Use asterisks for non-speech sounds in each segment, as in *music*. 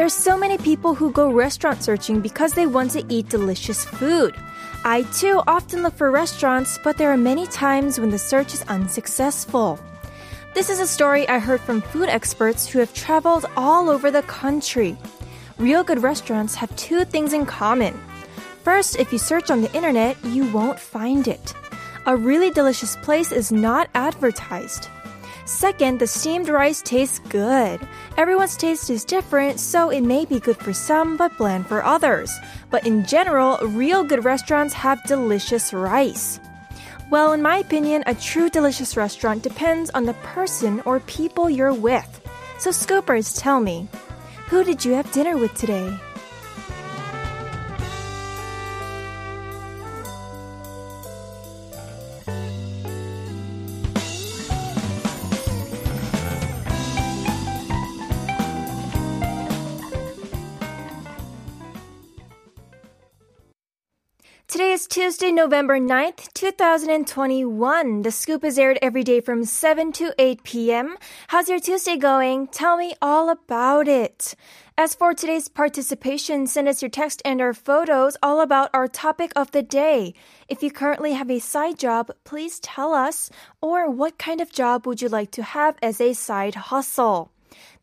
There's so many people who go restaurant searching because they want to eat delicious food. I too often look for restaurants, but there are many times when the search is unsuccessful. This is a story I heard from food experts who have traveled all over the country. Real good restaurants have two things in common. First, if you search on the internet, you won't find it. A really delicious place is not advertised. Second, the steamed rice tastes good. Everyone's taste is different, so it may be good for some but bland for others. But in general, real good restaurants have delicious rice. Well, in my opinion, a true delicious restaurant depends on the person or people you're with. So, scoopers, tell me, who did you have dinner with today? Today is Tuesday, November 9th, 2021. The scoop is aired every day from 7 to 8 p.m. How's your Tuesday going? Tell me all about it. As for today's participation, send us your text and our photos all about our topic of the day. If you currently have a side job, please tell us. Or what kind of job would you like to have as a side hustle?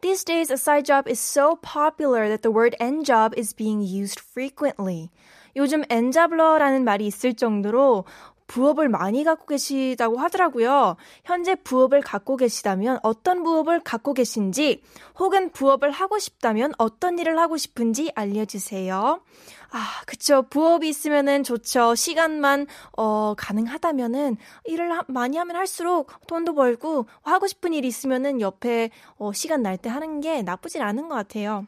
These days, a side job is so popular that the word N-job is being used frequently. 요즘 엔잡러라는 말이 있을 정도로 부업을 많이 갖고 계시다고 하더라고요. 현재 부업을 갖고 계시다면 어떤 부업을 갖고 계신지 혹은 부업을 하고 싶다면 어떤 일을 하고 싶은지 알려주세요. 아, 그쵸. 부업이 있으면은 좋죠. 시간만, 어, 가능하다면은 일을 하, 많이 하면 할수록 돈도 벌고 하고 싶은 일이 있으면은 옆에, 어, 시간 날 때 하는 게 나쁘진 않은 것 같아요.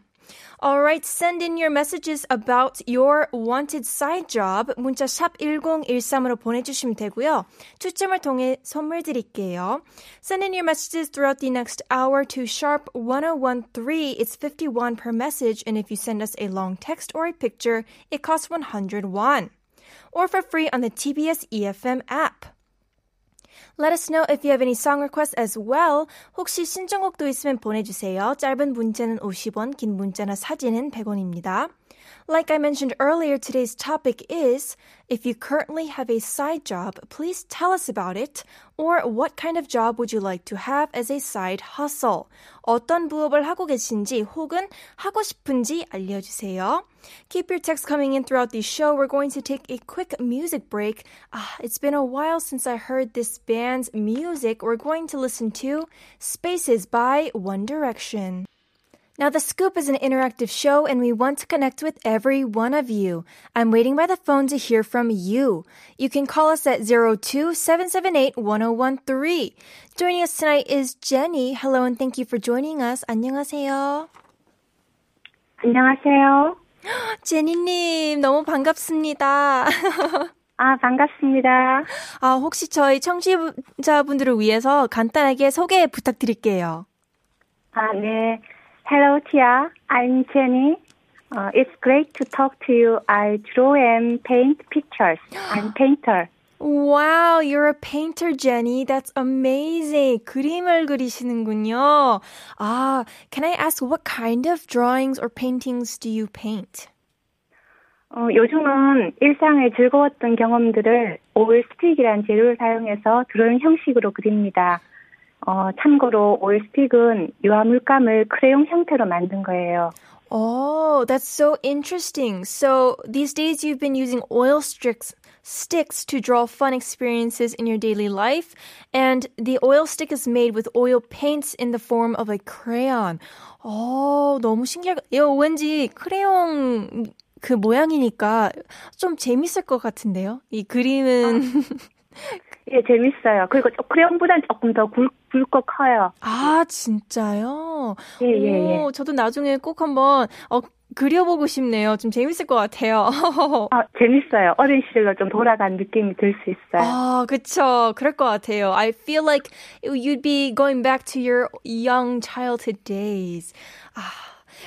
Alright, send in your messages about your wanted side job. 문자 샵 1013으로 보내주시면 되고요. 추첨을 통해 선물 드릴게요. Send in your messages throughout the next hour to sharp 1013. It's 51 per message, and if you send us a long text or a picture, it costs 101. Or for free on the TBS EFM app. Let us know if you have any song requests as well. 혹시 신청곡도 있으면 보내주세요. 짧은 문자는 50원, 긴 문자나 사진은 100원입니다. Like I mentioned earlier, today's topic is if you currently have a side job, please tell us about it. Or what kind of job would you like to have as a side hustle? 어떤 부업을 하고 계신지 혹은 하고 싶은지 알려주세요. Keep your texts coming in throughout the show. We're going to take a quick music break. Ah, it's been a while since I heard this band's music. We're going to listen to Spaces by One Direction. Now, The Scoop is an interactive show and we want to connect with every one of you. I'm waiting by the phone to hear from you. You can call us at 02-778-1013. Joining us tonight is Jenny. Hello and thank you for joining us. 안녕하세요. 안녕하세요. *gasps* 제니님, 너무 반갑습니다. *laughs* 아, 반갑습니다. 아, 혹시 저희 청취자분들을 위해서 간단하게 소개 부탁드릴게요. 아, 네. Hello, Tia. I'm Jenny. Uh, it's great to talk to you. I draw and paint pictures. I'm painter. Wow, you're a painter, Jenny. That's amazing. 그림을 그리시는군요. 아, can I ask what kind of drawings or paintings do you paint? 어, 요즘은 일상의 즐거웠던 경험들을 오일 스틱이란 재료를 사용해서 드로잉 형식으로 그립니다. 어, 참고로 오일 스틱은 유화 물감을 크레용 형태로 만든 거예요. Oh, that's so interesting. So these days you've been using oil sticks sticks to draw fun experiences in your daily life and the oil stick is made with oil paints in the form of a crayon. 어, 너무 신기하다. 이거 왠지 크레용 그 모양이니까 좀 재밌을 것 같은데요. 이 그림은 예, 재밌어요. 그리고 크레용보다는 조금 더 굵, 굵고 커요. 아, 진짜요? 예, 예, 예. 오, 저도 나중에 꼭 한번, 어, 그려보고 싶네요. 좀 재밌을 것 같아요. 아, 재밌어요. 어린 시절로 좀 돌아간 느낌이 들 수 있어요. 아, 그쵸. 그럴 것 같아요. I feel like you'd be going back to your young childhood days. 아,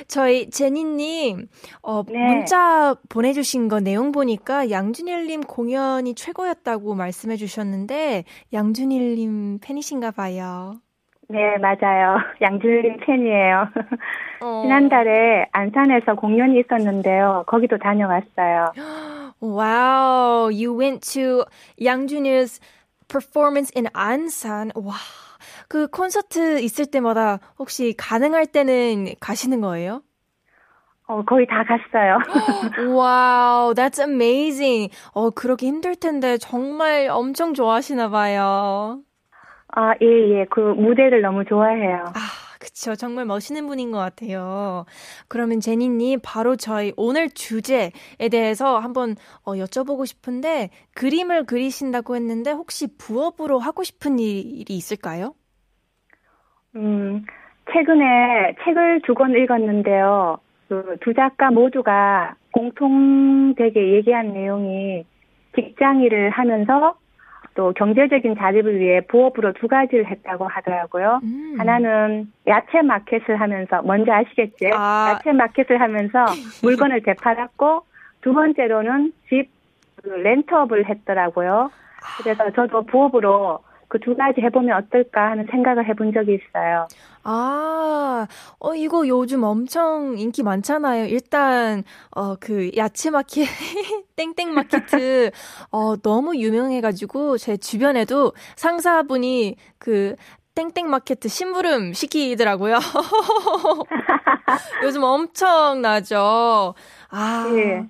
저희 제니님 어, 네. 문자 보내주신 거 내용 보니까 양준일님 공연이 최고였다고 말씀해 주셨는데 양준일님 팬이신가 봐요. 네, 맞아요. *laughs* 양준림 팬이에요. 어. *laughs* 지난달에 안산에서 공연이 있었는데요. 거기도 다녀왔어요. *gasps* Wow, you went to 양준일's performance in 안산. 와, 그 콘서트 있을 때마다 혹시 가능할 때는 가시는 거예요? 어, 거의 다 갔어요. *gasps* wow, that's amazing. 어, 그러기 힘들 텐데 정말 엄청 좋아하시나 봐요. 아, 예, 예. 그 무대를 너무 좋아해요. 아, 그쵸. 정말 멋있는 분인 것 같아요. 그러면 제니님, 바로 저희 오늘 주제에 대해서 한번 어, 여쭤보고 싶은데, 그림을 그리신다고 했는데, 혹시 부업으로 하고 싶은 일이 있을까요? 음, 최근에 책을 두 권 읽었는데요. 그 두 작가 모두가 공통되게 얘기한 내용이 직장 일을 하면서 또 경제적인 자립을 위해 부업으로 두 가지를 했다고 하더라고요. 음. 하나는 야채 마켓을 하면서 뭔지 아시겠지? 아. 야채 마켓을 하면서 *laughs* 물건을 되팔았고 두 번째로는 집그 렌트업을 했더라고요. 그래서 저도 부업으로 그 두 가지 해보면 어떨까 하는 생각을 해본 적이 있어요. 아, 어, 이거 요즘 엄청 인기 많잖아요. 일단, 어, 그, 야채 마켓, *laughs* 땡땡 마켓, 어, 너무 유명해가지고, 제 주변에도 상사분이 그, 땡땡 마켓 심부름 시키더라고요. *laughs* 요즘 엄청나죠. 아. 예.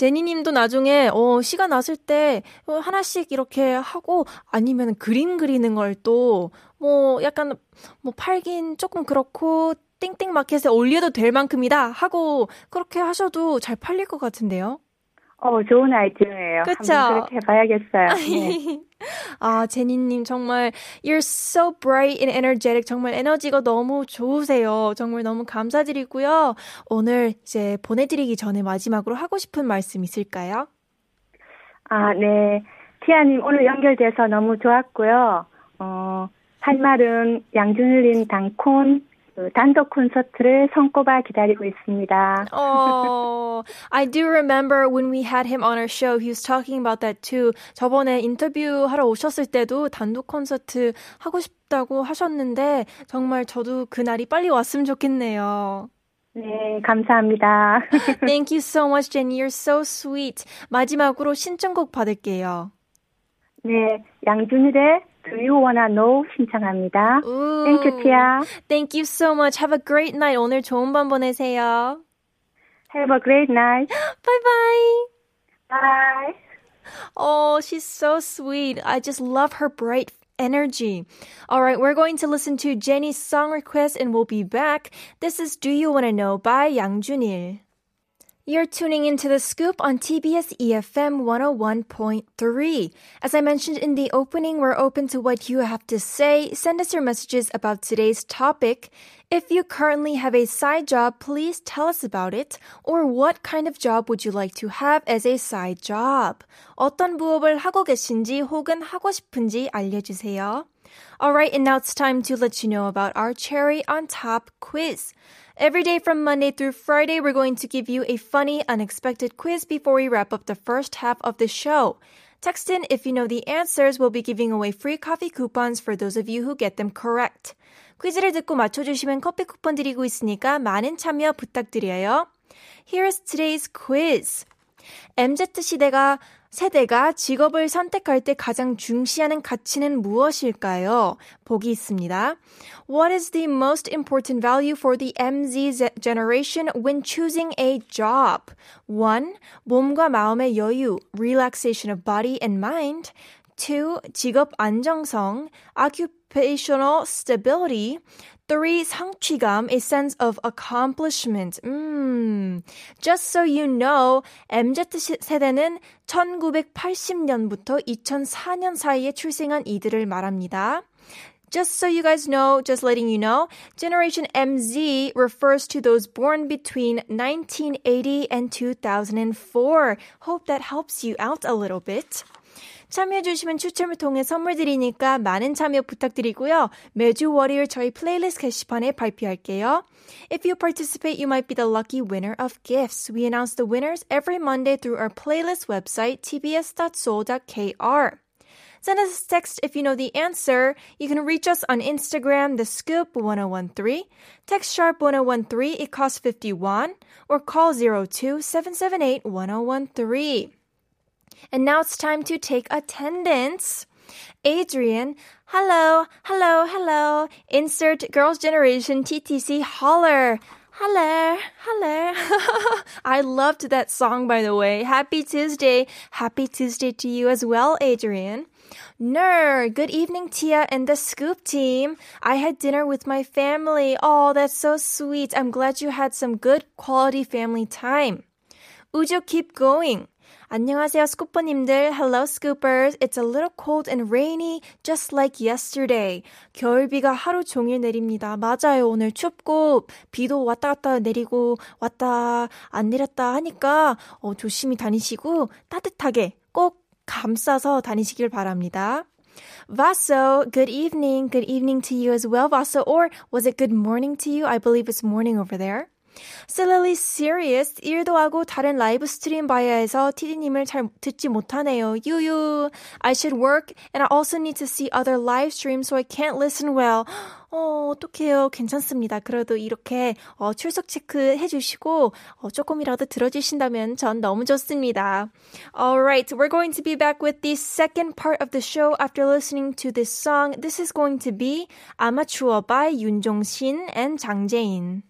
제니님도 나중에 어 시간 났을 때 어, 하나씩 이렇게 하고 아니면 그림 그리는 걸 또 뭐 약간 뭐 팔긴 조금 그렇고 땡땡 마켓에 올려도 될 만큼이다 하고 그렇게 하셔도 잘 팔릴 것 같은데요. 어, 좋은 아이디어예요. 그쵸? 한번 그렇게 해봐야겠어요. *laughs* 네. 아, 제니님 정말 you're so bright and energetic. 정말 에너지가 너무 좋으세요. 정말 너무 감사드리고요. 오늘 이제 보내드리기 전에 마지막으로 하고 싶은 말씀 있을까요? 아, 네. 티아님 오늘 연결돼서 너무 좋았고요. 어, 할 말은 양준일님 그 단독 콘서트를 손꼽아 기다리고 있습니다. Oh, I do remember when we had him on our show, he was talking about that too. 저번에 인터뷰 하러 오셨을 때도 단독 콘서트 하고 싶다고 하셨는데, 정말 저도 그 날이 빨리 왔으면 좋겠네요. 네, 감사합니다. Thank you so much, Jenny. You're so sweet. 마지막으로 신청곡 받을게요. 네, 양준일의 Do You Wanna Know 신청합니다. Ooh. Thank you, 티아. Thank you so much. Have a great night. 오늘 좋은 밤 보내세요. Have a great night. *gasps* Bye bye. Bye. Oh, she's so sweet. I just love her bright energy. All right, we're going to listen to Jenny's song request and we'll be back. This is Do You Wanna Know by Yang Junil. You're tuning into the scoop on TBS EFM 101.3. As I mentioned in the opening, we're open to what you have to say. Send us your messages about today's topic. If you currently have a side job, please tell us about it. Or what kind of job would you like to have as a side job? 어떤 부업을 하고 계신지 혹은 하고 싶은지 알려주세요. Alright, and now it's time to let you know about our cherry on top quiz. Every day from Monday through Friday, we're going to give you a funny, unexpected quiz before we wrap up the first half of the show. Text in if you know the answers. We'll be giving away free coffee coupons for those of you who get them correct. 퀴즈를 듣고 맞춰주시면 커피 쿠폰 드리고 있으니까 많은 참여 부탁드려요. Here's today's quiz. MZ 시대가 세대가 직업을 선택할 때 가장 중시하는 가치는 무엇일까요? 보기 있습니다. What is the most important value for the MZ generation when choosing a job? 1. 몸과 마음의 여유, relaxation of body and mind. 2. 직업 안정성, occupational stability. 3. 성취감, a sense of accomplishment. 음, just so you know, MZ 시- 세대는 1980년부터 2004년 사이에 출생한 이들을 말합니다. Just so you guys know, just letting you know, Generation MZ refers to those born between 1980 and 2004. Hope that helps you out a little bit. 참여해주시면 추첨을 통해 선물 드리니까 많은 참여 부탁드리고요. 매주 월요일 저희 플레이리스트 게시판에 발표할게요. If you participate, you might be the lucky winner of gifts. We announce the winners every Monday through our playlist website, tbs.seoul.kr. Send us a text if you know the answer. You can reach us on Instagram, the scoop 1013, text sharp 1013, it costs 51, or call 02 778 1013. And now it's time to take attendance. Adrian, hello, hello, hello. Insert Girls' Generation TTS holler. Hello, hello. *laughs* I loved that song, by the way. Happy Tuesday. Happy Tuesday to you as well, Adrian. Ner, good evening, Tia and the Scoop team. I had dinner with my family. Oh, that's so sweet. I'm glad you had some good quality family time. Ujo, keep going. 안녕하세요, 스쿠퍼님들. Hello, scoopers. It's a little cold and rainy, just like yesterday. 겨울비가 하루 종일 내립니다. 맞아요. 오늘 춥고, 비도 왔다 갔다 내리고, 왔다, 안 내렸다 하니까, 어, 조심히 다니시고, 따뜻하게 꼭 감싸서 다니시길 바랍니다. Vaso, good evening. Good evening to you as well, Vaso. Or was it good morning to you? I believe it's morning over there. Silly Serious 일도 하고 다른 라이브 스트림 해서 TD님을 잘 듣지 못하네요. 유유. I should work and I also need to see other live streams so I can't listen well. 어, 어떡해요. 괜찮습니다. 그래도 이렇게 어, 출석 체크 해 주시고 어, 조금이라도 들어주신다면 전 너무 좋습니다. Alright, we're going to be back with the second part of the show after listening to this song. This is going to be Amateur by 윤종신 and 장재인.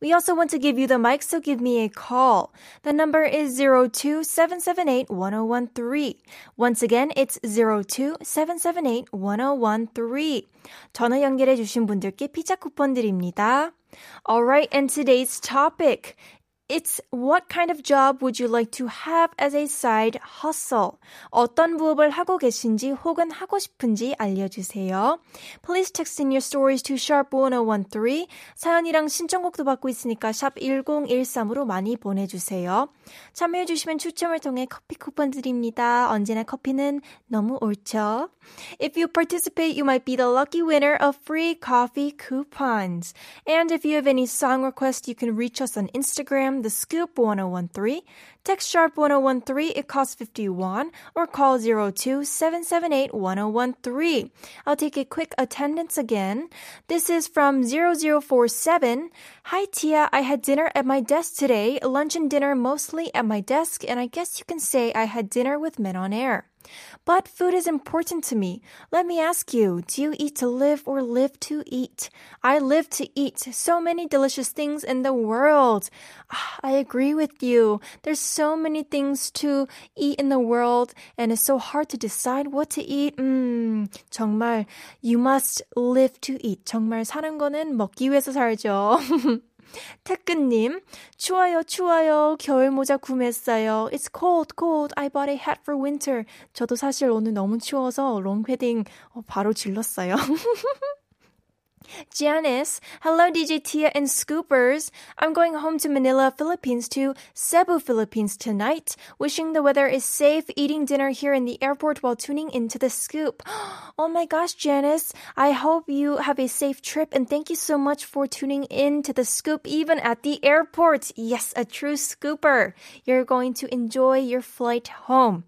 We also want to give you the mic, so give me a call. The number is 02778-1013. Once again, it's 02778-1013. 전화 연결해 주신 분들께 피자 쿠폰 드립니다. Alright, and today's topic It's what kind of job would you like to have as a side hustle? 어떤 부업을 하고 계신지 혹은 하고 싶은지 알려주세요. Please text in your stories to sharp1013. 사연이랑 신청곡도 받고 있으니까 샵 1013으로 많이 보내주세요. 참여해주시면 추첨을 통해 커피 쿠폰 드립니다. 언제나 커피는 너무 옳죠? If you participate, you might be the lucky winner of free coffee coupons. And if you have any song requests, you can reach us on Instagram the Scoop 1013. Text Sharp 1013, it costs 51, or call 02 778 1013. I'll take a quick attendance again. This is from 0047. Hi Tia, I had dinner at my desk today, lunch and dinner mostly at my desk, and I guess you can say I had dinner with men on air. But food is important to me. Let me ask you, do you eat to live or live to eat? I live to eat so many delicious things in the world. I agree with you. There's so many things to eat in the world and it's so hard to decide what to eat. 음, 정말 you must live to eat. 정말 사는 거는 먹기 위해서 살죠. *laughs* 태근님, 추워요, 추워요. 겨울 모자 구매했어요. It's cold, cold. I bought a hat for winter. 저도 사실 오늘 너무 추워서 롱패딩 바로 질렀어요. *laughs* Janice, hello DJ Tia and Scoopers. I'm going home to Manila, Philippines to Cebu, Philippines tonight. Wishing the weather is safe, eating dinner here in the airport while tuning into the scoop. *gasps* Oh my gosh, Janice. I hope you have a safe trip and thank you so much for tuning in to the scoop even at the airport. Yes, a true scooper. You're going to enjoy your flight home.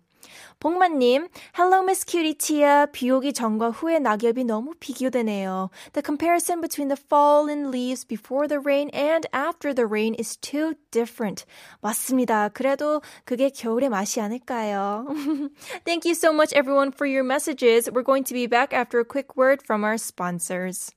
복만님, Hello Miss Cutie Tia. 비 오기 전과 후의 낙엽이 너무 비교되네요. The comparison between the fallen leaves before the rain and after the rain is too different. 맞습니다. 그래도 그게 겨울의 맛이 아닐까요? *laughs* Thank you so much everyone for your messages. We're going to be back after a quick word from our sponsors.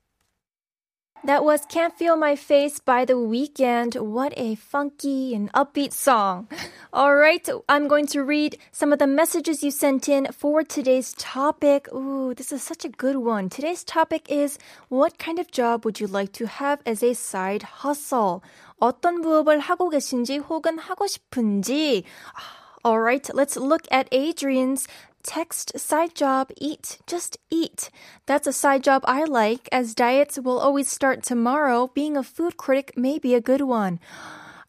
That was Can't Feel My Face by The Weeknd. What a funky and upbeat song. *laughs* All right, I'm going to read some of the messages you sent in for today's topic. Ooh, this is such a good one. Today's topic is What kind of job would you like to have as a side hustle? 어떤 부업을 하고 계신지 혹은 하고 싶은지. *sighs* All right, let's look at Adrian's Text side job eat. Just eat. That's a side job I like as diets will always start tomorrow. Being a food critic may be a good one.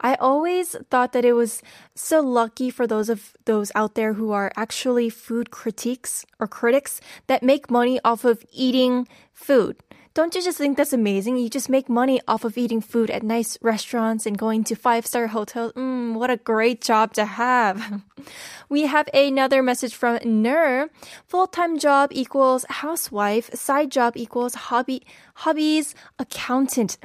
I always thought that it was so lucky for those of those out there who are actually food critiques or critics that make money off of eating food. Don't you just think that's amazing? You just make money off of eating food at nice restaurants and going to five star hotels. Mm, what a great job to have. *laughs* we have another message from Nur. Full time job equals housewife. Side job equals hobby, hobbies, accountant.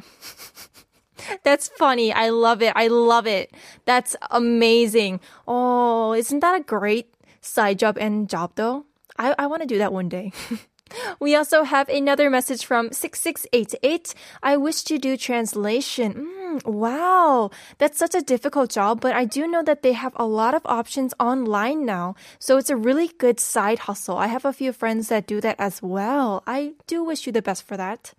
*laughs* That's funny. I love it. I love it. That's amazing. Oh, isn't that a great side job and job though? I, I want to do that one day. *laughs* We also have another message from 6688. I wish to do translation. Mm, wow, that's such a difficult job, but I do know that they have a lot of options online now. So it's a really good side hustle. I have a few friends that do that as well. I do wish you the best for that.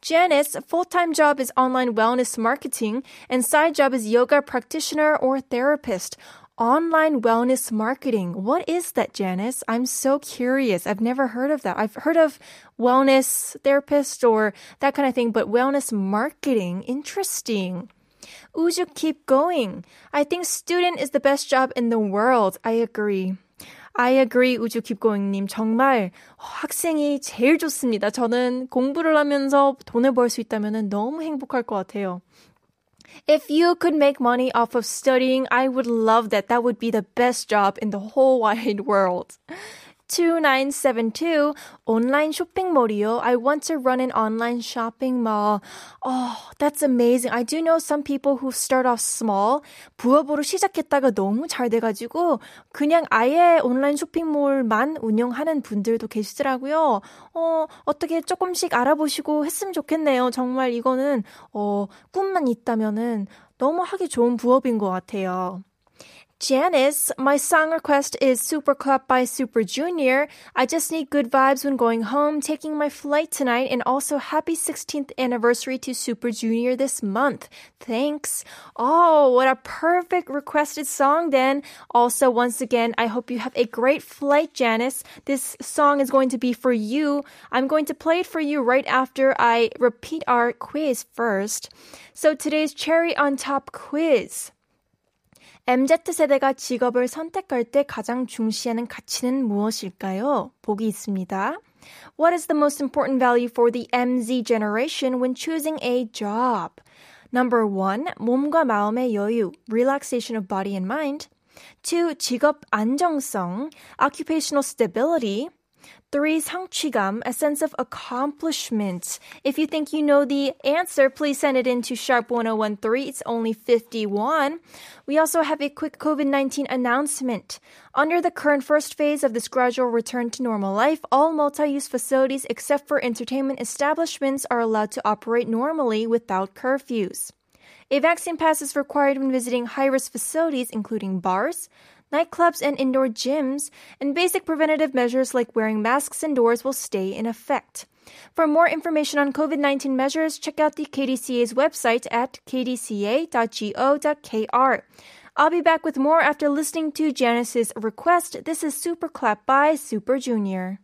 Janice, full-time job is online wellness marketing and side job is yoga practitioner or therapist online wellness marketing. What is that, Janice? I'm so curious. I've never heard of that. I've heard of wellness therapist or that kind of thing, but wellness marketing, interesting. Uju, keep going. I think student is the best job in the world. I agree. I agree, 우주 keep going님. 정말 학생이 제일 좋습니다. 저는 공부를 하면서 돈을 벌 수 있다면 너무 행복할 것 같아요. If you could make money off of studying, I would love that. That would be the best job in the whole *laughs* wide world. 2972 online shopping mall이요. I want to run an online shopping mall. Oh, that's amazing. I do know some people who start off small. 부업으로 시작했다가 너무 잘 돼가지고 그냥 아예 온라인 쇼핑몰만 운영하는 분들도 계시더라고요. 어, 어떻게 조금씩 알아보시고 했으면 좋겠네요. 정말 이거는 어, 꿈만 있다면은 너무 하기 좋은 부업인 것 같아요. Janice, my song request is Super Clap by Super Junior. I just need good vibes when going home, taking my flight tonight, and also happy 16th anniversary to Super Junior this month. Thanks. Oh, what a perfect requested song then. Also, once again, I hope you have a great flight, Janice. This song is going to be for you. I'm going to play it for you right after I repeat our quiz first. So today's cherry on top quiz. MZ세대가 직업을 선택할 때 가장 중시하는 가치는 무엇일까요? 보기 있습니다. What is the most important value for the MZ generation when choosing a job? Number one, 몸과 마음의 여유, relaxation of body and mind. Two, 직업 안정성, occupational stability. Three, 성취감, a sense of accomplishment. If you think you know the answer, please send it in to sharp1013. It's only 51. We also have a quick COVID-19 announcement. Under the current first phase of this gradual return to normal life, all multi-use facilities except for entertainment establishments are allowed to operate normally without curfews. A vaccine pass is required when visiting high-risk facilities including bars, nightclubs, and indoor gyms, and basic preventative measures like wearing masks indoors will stay in effect. For more information on COVID 19 measures, check out the KDCA's website at kdca.go.kr. I'll be back with more after listening to Janice's request. This is Super Clap by Super Junior.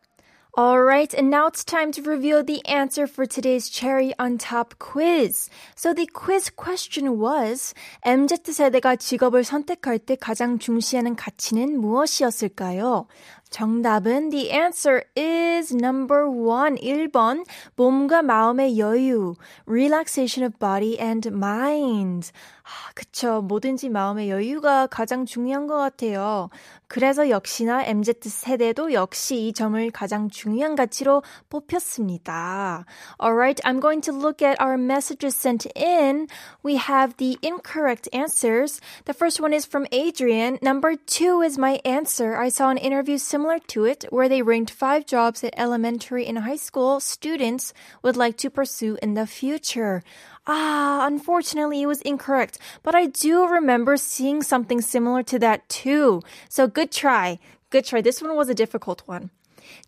All right, and now it's time to reveal the answer for today's cherry on top quiz. So the quiz question was MZ세대가 직업을 선택할 때 가장 중시하는 가치는 무엇이었을까요? 정답은 the answer is number one. 1번 몸과 마음의 여유, relaxation of body and mind. 아, 그쵸. 뭐든지 마음의 여유가 가장 중요한 것 같아요. 그래서 역시나 MZ 세대도 역시 이 점을 가장 중요한 가치로 뽑혔습니다. Alright, I'm going to look at our messages sent in. We have the incorrect answers. The first one is from Adrian. Number two is my answer. I saw an interview similar to it where they ranked five jobs that elementary and high school students would like to pursue in the future. Ah, unfortunately, it was incorrect, but I do remember seeing something similar to that too. So good try. Good try. This one was a difficult one.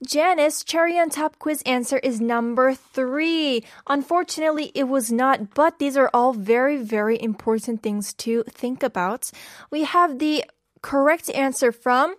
Janice, cherry on top quiz answer is number three. Unfortunately, it was not, but these are all very, very important things to think about. We have the correct answer from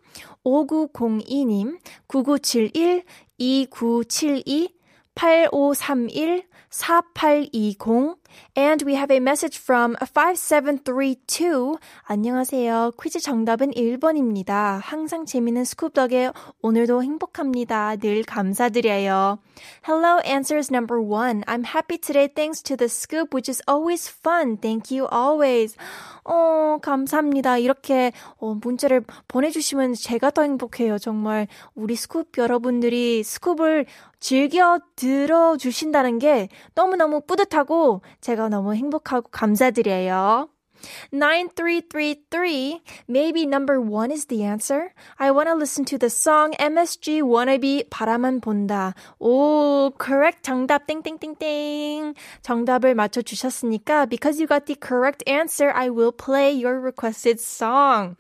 5902님, 9971, 2972, 8531, 4820, and we have a message from 5732. 안녕하세요. 퀴즈 정답은 1번입니다. 항상 재미있는 스쿱 덕에 오늘도 행복합니다. 늘 감사드려요. Hello, answers number one. I'm happy today thanks to the scoop, which is always fun. Thank you always. 어, 감사합니다. 이렇게 어, 문자를 보내주시면 제가 더 행복해요. 정말 우리 스쿱 여러분들이 스쿱을 즐겨 들어주신다는 게 너무너무 뿌듯하고 제가 너무 행복하고 감사드려요. 9333. Maybe number one is the answer. I want to listen to the song MSG Wannabe 바라만 본다. 오, correct. 정답 땡땡땡땡. 정답을 맞춰주셨으니까 because you got the correct answer, I will play your requested song.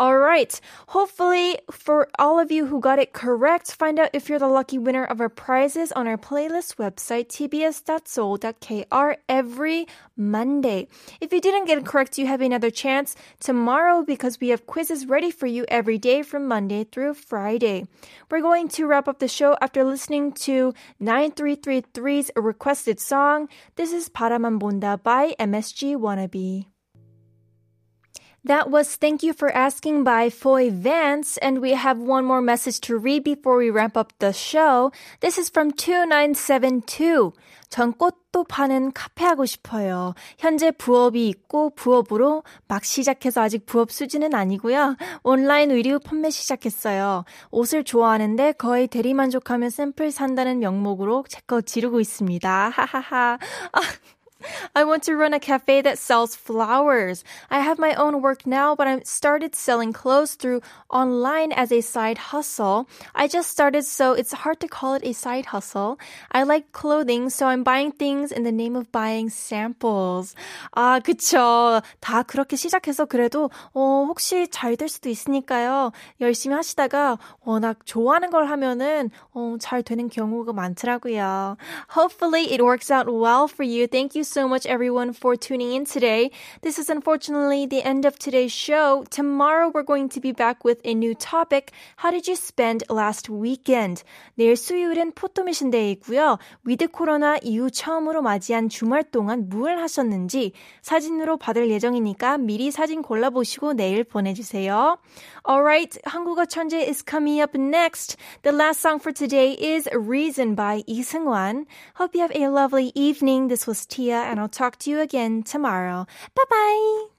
All right. Hopefully, for all of you who got it correct, find out if you're the lucky winner of our prizes on our playlist website, tbs.seoul.kr, every Monday. If you didn't get it correct, you have another chance tomorrow because we have quizzes ready for you every day from Monday through Friday. We're going to wrap up the show after listening to 9333's requested song. This is 바라만 본다 by MSG Wannabe. That was Thank You for Asking by Foy Vance, and we have one more message to read before we wrap up the show. This is from 2972. 전 꽃도 파는 카페 하고 싶어요. 현재 부업이 있고 부업으로 막 시작해서 아직 부업 수준은 아니고요. 온라인 의류 판매 시작했어요. 옷을 좋아하는데 거의 대리만족하며 샘플 산다는 명목으로 제 거 지르고 있습니다. 하하하. I want to run a cafe that sells flowers. I have my own work now, but I started selling clothes through online as a side hustle. I just started, so it's hard to call it a side hustle. I like clothing, so I'm buying things in the name of buying samples. 아, 그쵸. 다 그렇게 시작해서 그래도, 어, 혹시 잘 될 수도 있으니까요. 열심히 하시다가 워낙 좋아하는 걸 하면은, 어, 잘 되는 경우가 많더라고요. Hopefully it works out well for you. Thank you so much, everyone, for tuning in today. This is unfortunately the end of today's show. Tomorrow, we're going to be back with a new topic. How did you spend last weekend? 내일 수요일은 포토미션 데이고요. 위드 코로나 이후 처음으로 맞이한 주말 동안 무엇 하셨는지 사진으로 받을 예정이니까 미리 사진 골라보시고 내일 보내주세요. Alright, 한국어 천재 is coming up next. The last song for today is Reason by 이승환. Hope you have a lovely evening. This was Tia and I'll talk to you again tomorrow. Bye bye!